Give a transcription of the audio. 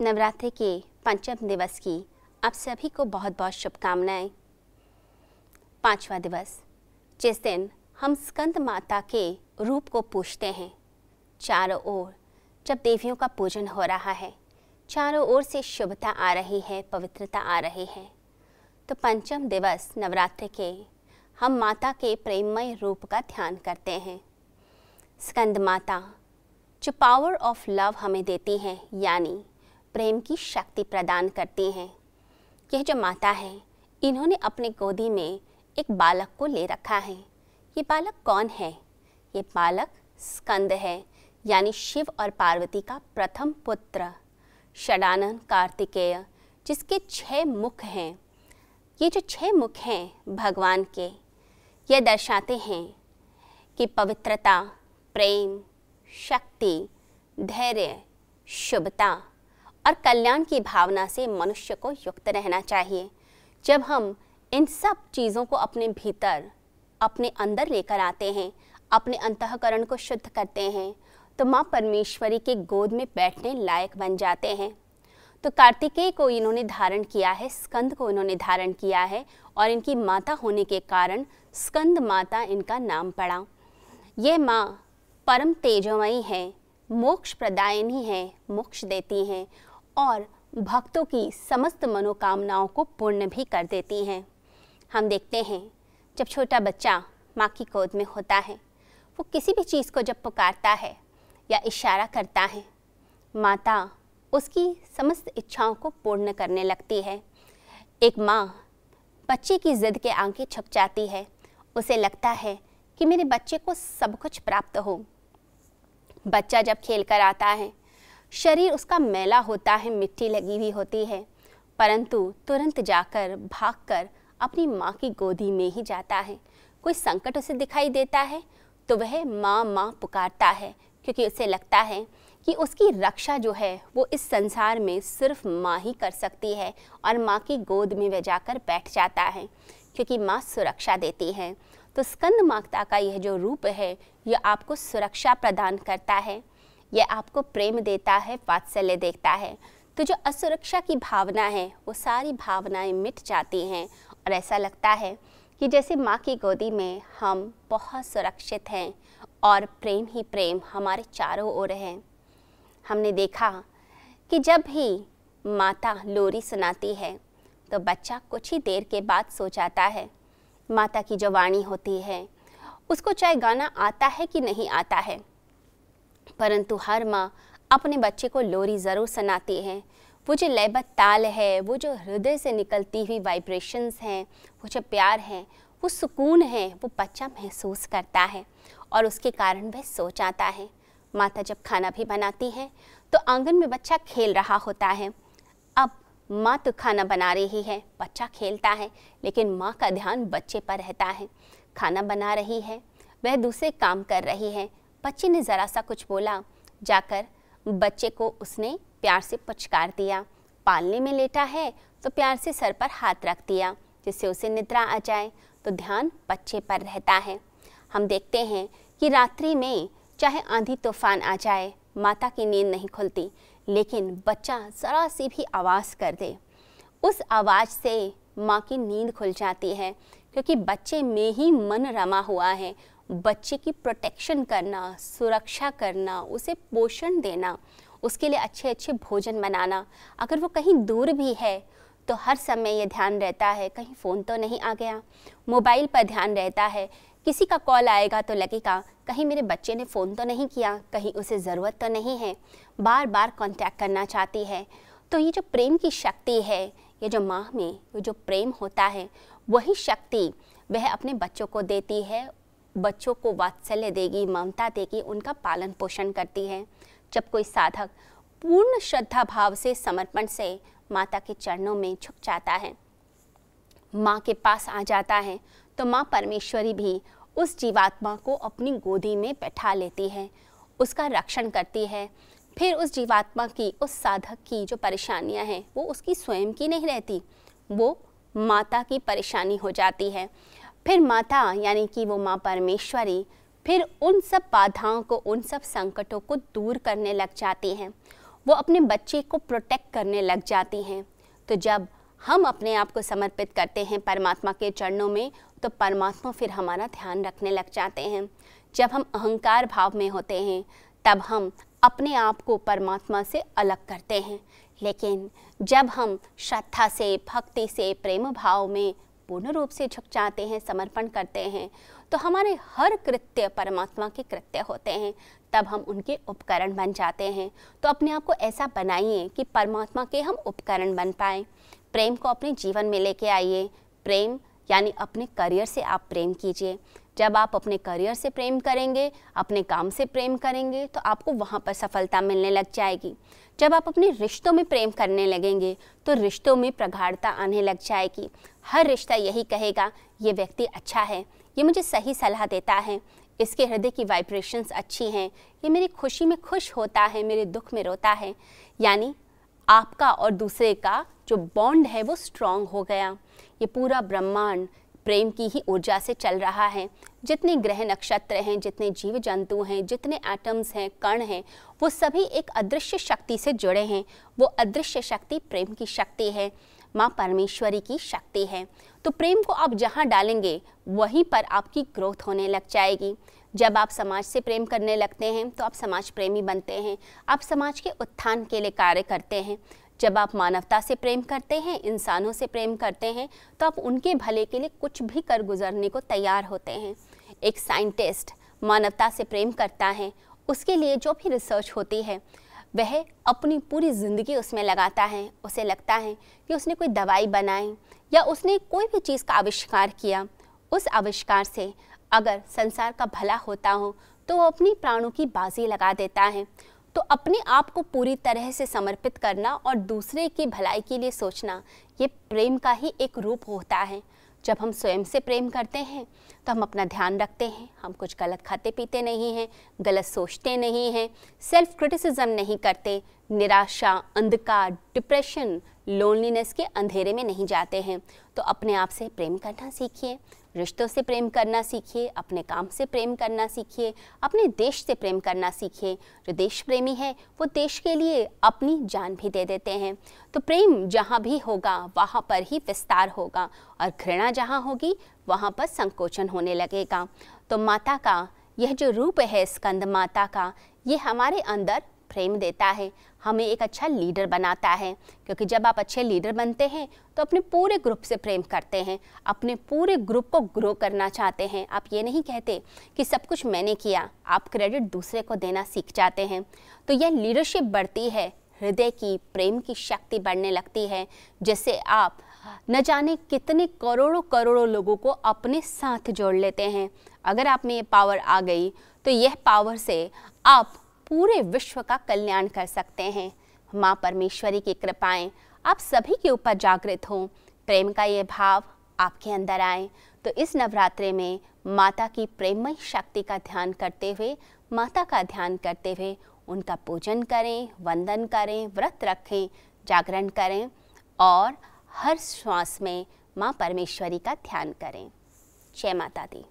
नवरात्रि के पंचम दिवस की आप सभी को बहुत बहुत शुभकामनाएँ। पांचवा दिवस, जिस दिन हम स्कंद माता के रूप को पूछते हैं, चारों ओर जब देवियों का पूजन हो रहा है, चारों ओर से शुभता आ रही है, पवित्रता आ रही है तो पंचम दिवस नवरात्रि के हम माता के प्रेममय रूप का ध्यान करते हैं। स्कंद माता, जो पावर ऑफ़ लव हमें देती हैं, यानी प्रेम की शक्ति प्रदान करती हैं। यह जो माता है, इन्होंने अपने गोदी में एक बालक को ले रखा है। ये बालक कौन है? ये बालक स्कंद है, यानी शिव और पार्वती का प्रथम पुत्र षडानन कार्तिकेय, जिसके छह मुख हैं। ये जो छह मुख हैं भगवान के, ये दर्शाते हैं कि पवित्रता, प्रेम, शक्ति, धैर्य, शुभता और कल्याण की भावना से मनुष्य को युक्त रहना चाहिए। जब हम इन सब चीज़ों को अपने भीतर, अपने अंदर लेकर आते हैं, अपने अंतकरण को शुद्ध करते हैं तो माँ परमेश्वरी के गोद में बैठने लायक बन जाते हैं। तो कार्तिकेय को इन्होंने धारण किया है, स्कंद को इन्होंने धारण किया है और इनकी माता होने के कारण स्कंद माता इनका नाम पड़ा। ये माँ परम तेजमयी है, मोक्ष प्रदायनी है, मोक्ष देती हैं और भक्तों की समस्त मनोकामनाओं को पूर्ण भी कर देती हैं। हम देखते हैं, जब छोटा बच्चा माँ की गोद में होता है, वो किसी भी चीज़ को जब पुकारता है या इशारा करता है, माता उसकी समस्त इच्छाओं को पूर्ण करने लगती है। एक माँ बच्चे की ज़िद के आँखें छुप जाती है। उसे लगता है कि मेरे बच्चे को सब कुछ प्राप्त हो। बच्चा जब खेल कर आता है शरीर उसका मैला होता है, मिट्टी लगी हुई होती है। परंतु तुरंत जाकर भागकर अपनी माँ की गोदी में ही जाता है। कोई संकट उसे दिखाई देता है तो वह माँ माँ पुकारता है, क्योंकि उसे लगता है कि उसकी रक्षा जो है, वो इस संसार में सिर्फ़ माँ ही कर सकती है और माँ की गोद में वह जाकर बैठ जाता है, क्योंकि माँ सुरक्षा देती है। तो स्कंद माता का यह जो रूप है, यह आपको सुरक्षा प्रदान करता है। यह आपको प्रेम देता है, वात्सल्य देता है। तो जो असुरक्षा की भावना है, वो सारी भावनाएँ मिट जाती हैं। और ऐसा लगता है कि जैसे माँ की गोदी में हम बहुत सुरक्षित हैं और प्रेम ही प्रेम हमारे चारों ओर है। हमने देखा कि जब भी माता लोरी सुनाती है तो बच्चा कुछ ही देर के बाद सो जाता है। माता की जो वाणी होती है, उसको चाहे गाना आता है कि नहीं आता है। परंतु हर माँ अपने बच्चे को लोरी ज़रूर सुनाती है। वो जो लयबत ताल है, वो जो हृदय से निकलती हुई वाइब्रेशंस हैं, वो जो प्यार है, वो सुकून है, वो बच्चा महसूस करता है और उसके कारण वह सो जाता है। माता जब खाना भी बनाती है तो आँगन में बच्चा खेल रहा होता है। अब माँ तो खाना बना रही है, बच्चा खेलता है, लेकिन माँ का ध्यान बच्चे पर रहता है। खाना बना रही है, वह दूसरे काम कर रही है बच्चे ने ज़रा सा कुछ बोला। जाकर बच्चे को उसने प्यार से पचकार दिया। पालने में लेटा है तो प्यार से सर पर हाथ रख दिया, जिससे उसे निद्रा आ जाए। तो ध्यान बच्चे पर रहता है। हम देखते हैं कि रात्रि में चाहे आंधी तूफ़ान आ जाए, माता की नींद नहीं खुलती, लेकिन बच्चा ज़रा सी भी आवाज़ कर दे। उस आवाज़ से माँ की नींद खुल जाती है, क्योंकि बच्चे में ही मन रमा हुआ है। बच्चे की प्रोटेक्शन करना, सुरक्षा करना, उसे पोषण देना, उसके लिए अच्छे अच्छे भोजन बनाना। अगर वो कहीं दूर भी है तो हर समय ये ध्यान रहता है, कहीं फ़ोन तो नहीं आ गया। मोबाइल पर ध्यान रहता है, किसी का कॉल आएगा तो लगेगा, कहीं मेरे बच्चे ने फ़ोन तो नहीं किया, कहीं उसे ज़रूरत तो नहीं है। बार बार कांटेक्ट करना चाहती है। तो ये जो प्रेम की शक्ति है, ये जो माँ में, ये जो प्रेम होता है, वही शक्ति वह अपने बच्चों को देती है बच्चों को वात्सल्य देगी, ममता देगी, उनका पालन पोषण करती है। जब कोई साधक पूर्ण श्रद्धा भाव से समर्पण से माता के चरणों में झुक जाता है, माँ के पास आ जाता है तो माँ परमेश्वरी भी उस जीवात्मा को अपनी गोदी में बैठा लेती है। उसका रक्षण करती है। फिर उस जीवात्मा की, उस साधक की जो परेशानियाँ हैं, वो उसकी स्वयं की नहीं रहती, वो माता की परेशानी हो जाती है। फिर माता, यानी कि वो माँ परमेश्वरी, फिर उन सब बाधाओं को, उन सब संकटों को दूर करने लग जाती हैं। वो अपने बच्चे को प्रोटेक्ट करने लग जाती हैं। तो जब हम अपने आप को समर्पित करते हैं परमात्मा के चरणों में तो परमात्मा फिर हमारा ध्यान रखने लग जाते हैं। जब हम अहंकार भाव में होते हैं, तब हम अपने आप को परमात्मा से अलग करते हैं। लेकिन जब हम श्रद्धा से, भक्ति से, प्रेम भाव में पूर्ण रूप से झुक जाते हैं, समर्पण करते हैं। तो हमारे हर कृत्य परमात्मा के कृत्य होते हैं। तब हम उनके उपकरण बन जाते हैं। तो अपने आप को ऐसा बनाइए कि परमात्मा के हम उपकरण बन पाए। प्रेम को अपने जीवन में लेके आइए। प्रेम यानी अपने करियर से आप प्रेम कीजिए। जब आप अपने करियर से प्रेम करेंगे, अपने काम से प्रेम करेंगे तो आपको वहाँ पर सफलता मिलने लग जाएगी। जब आप अपने रिश्तों में प्रेम करने लगेंगे तो रिश्तों में प्रगाढ़ता आने लग जाएगी। हर रिश्ता यही कहेगा, ये व्यक्ति अच्छा है, ये मुझे सही सलाह देता है, इसके हृदय की वाइब्रेशंस अच्छी हैं, ये मेरी खुशी में खुश होता है, मेरे दुख में रोता है। यानी आपका और दूसरे का जो बॉन्ड है वो स्ट्रांग हो गया। ये पूरा ब्रह्मांड प्रेम की ही ऊर्जा से चल रहा है। जितने ग्रह नक्षत्र हैं, जितने जीव जंतु हैं, जितने एटम्स हैं, कण हैं, वो सभी एक अदृश्य शक्ति से जुड़े हैं। वो अदृश्य शक्ति प्रेम की शक्ति है, माँ परमेश्वरी की शक्ति है। तो प्रेम को आप जहाँ डालेंगे, वहीं पर आपकी ग्रोथ होने लग जाएगी। जब आप समाज से प्रेम करने लगते हैं तो आप समाज प्रेमी बनते हैं। आप समाज के उत्थान के लिए कार्य करते हैं। जब आप मानवता से प्रेम करते हैं, इंसानों से प्रेम करते हैं तो आप उनके भले के लिए कुछ भी कर गुजरने को तैयार होते हैं। एक साइंटिस्ट मानवता से प्रेम करता है, उसके लिए जो भी रिसर्च होती है, वह अपनी पूरी ज़िंदगी उसमें लगाता है। उसे लगता है कि उसने कोई दवाई बनाई या उसने कोई भी चीज़ का आविष्कार किया। उस आविष्कार से अगर संसार का भला होता हो तो वो अपनी प्राणों की बाजी लगा देता है। तो अपने आप को पूरी तरह से समर्पित करना और दूसरे की भलाई के लिए सोचना, ये प्रेम का ही एक रूप होता है। जब हम स्वयं से प्रेम करते हैं तो हम अपना ध्यान रखते हैं। हम कुछ गलत खाते पीते नहीं हैं, गलत सोचते नहीं हैं सेल्फ क्रिटिसिज्म नहीं करते, निराशा, अंधकार डिप्रेशन लोनलीनेस के अंधेरे में नहीं जाते हैं। तो अपने आप से प्रेम करना सीखिए। रिश्तों से प्रेम करना सीखिए, अपने काम से प्रेम करना सीखिए, अपने देश से प्रेम करना सीखिए। जो देश प्रेमी है, वो देश के लिए अपनी जान भी दे देते हैं। तो प्रेम जहाँ भी होगा, वहाँ पर ही विस्तार होगा और घृणा जहाँ होगी, वहाँ पर संकोचन होने लगेगा। तो माता का, यह जो रूप है स्कंद माता का, ये हमारे अंदर प्रेम देता है, हमें एक अच्छा लीडर बनाता है। क्योंकि जब आप अच्छे लीडर बनते हैं तो अपने पूरे ग्रुप से प्रेम करते हैं, अपने पूरे ग्रुप को ग्रो करना चाहते हैं। आप ये नहीं कहते कि सब कुछ मैंने किया, आप क्रेडिट दूसरे को देना सीख जाते हैं। तो यह लीडरशिप बढ़ती है, हृदय की, प्रेम की शक्ति बढ़ने लगती है, जिससे आप न जाने कितने करोड़ों करोड़ों लोगों को अपने साथ जोड़ लेते हैं। अगर आप में ये पावर आ गई तो यह पावर से आप पूरे विश्व का कल्याण कर सकते हैं। माँ परमेश्वरी की कृपाएँ आप सभी के ऊपर जागृत हों। प्रेम का ये भाव आपके अंदर आए। तो इस नवरात्रे में माता की प्रेममय शक्ति का ध्यान करते हुए, माता का ध्यान करते हुए उनका पूजन करें, वंदन करें, व्रत रखें, जागरण करें और हर श्वास में माँ परमेश्वरी का ध्यान करें। जय माता दी।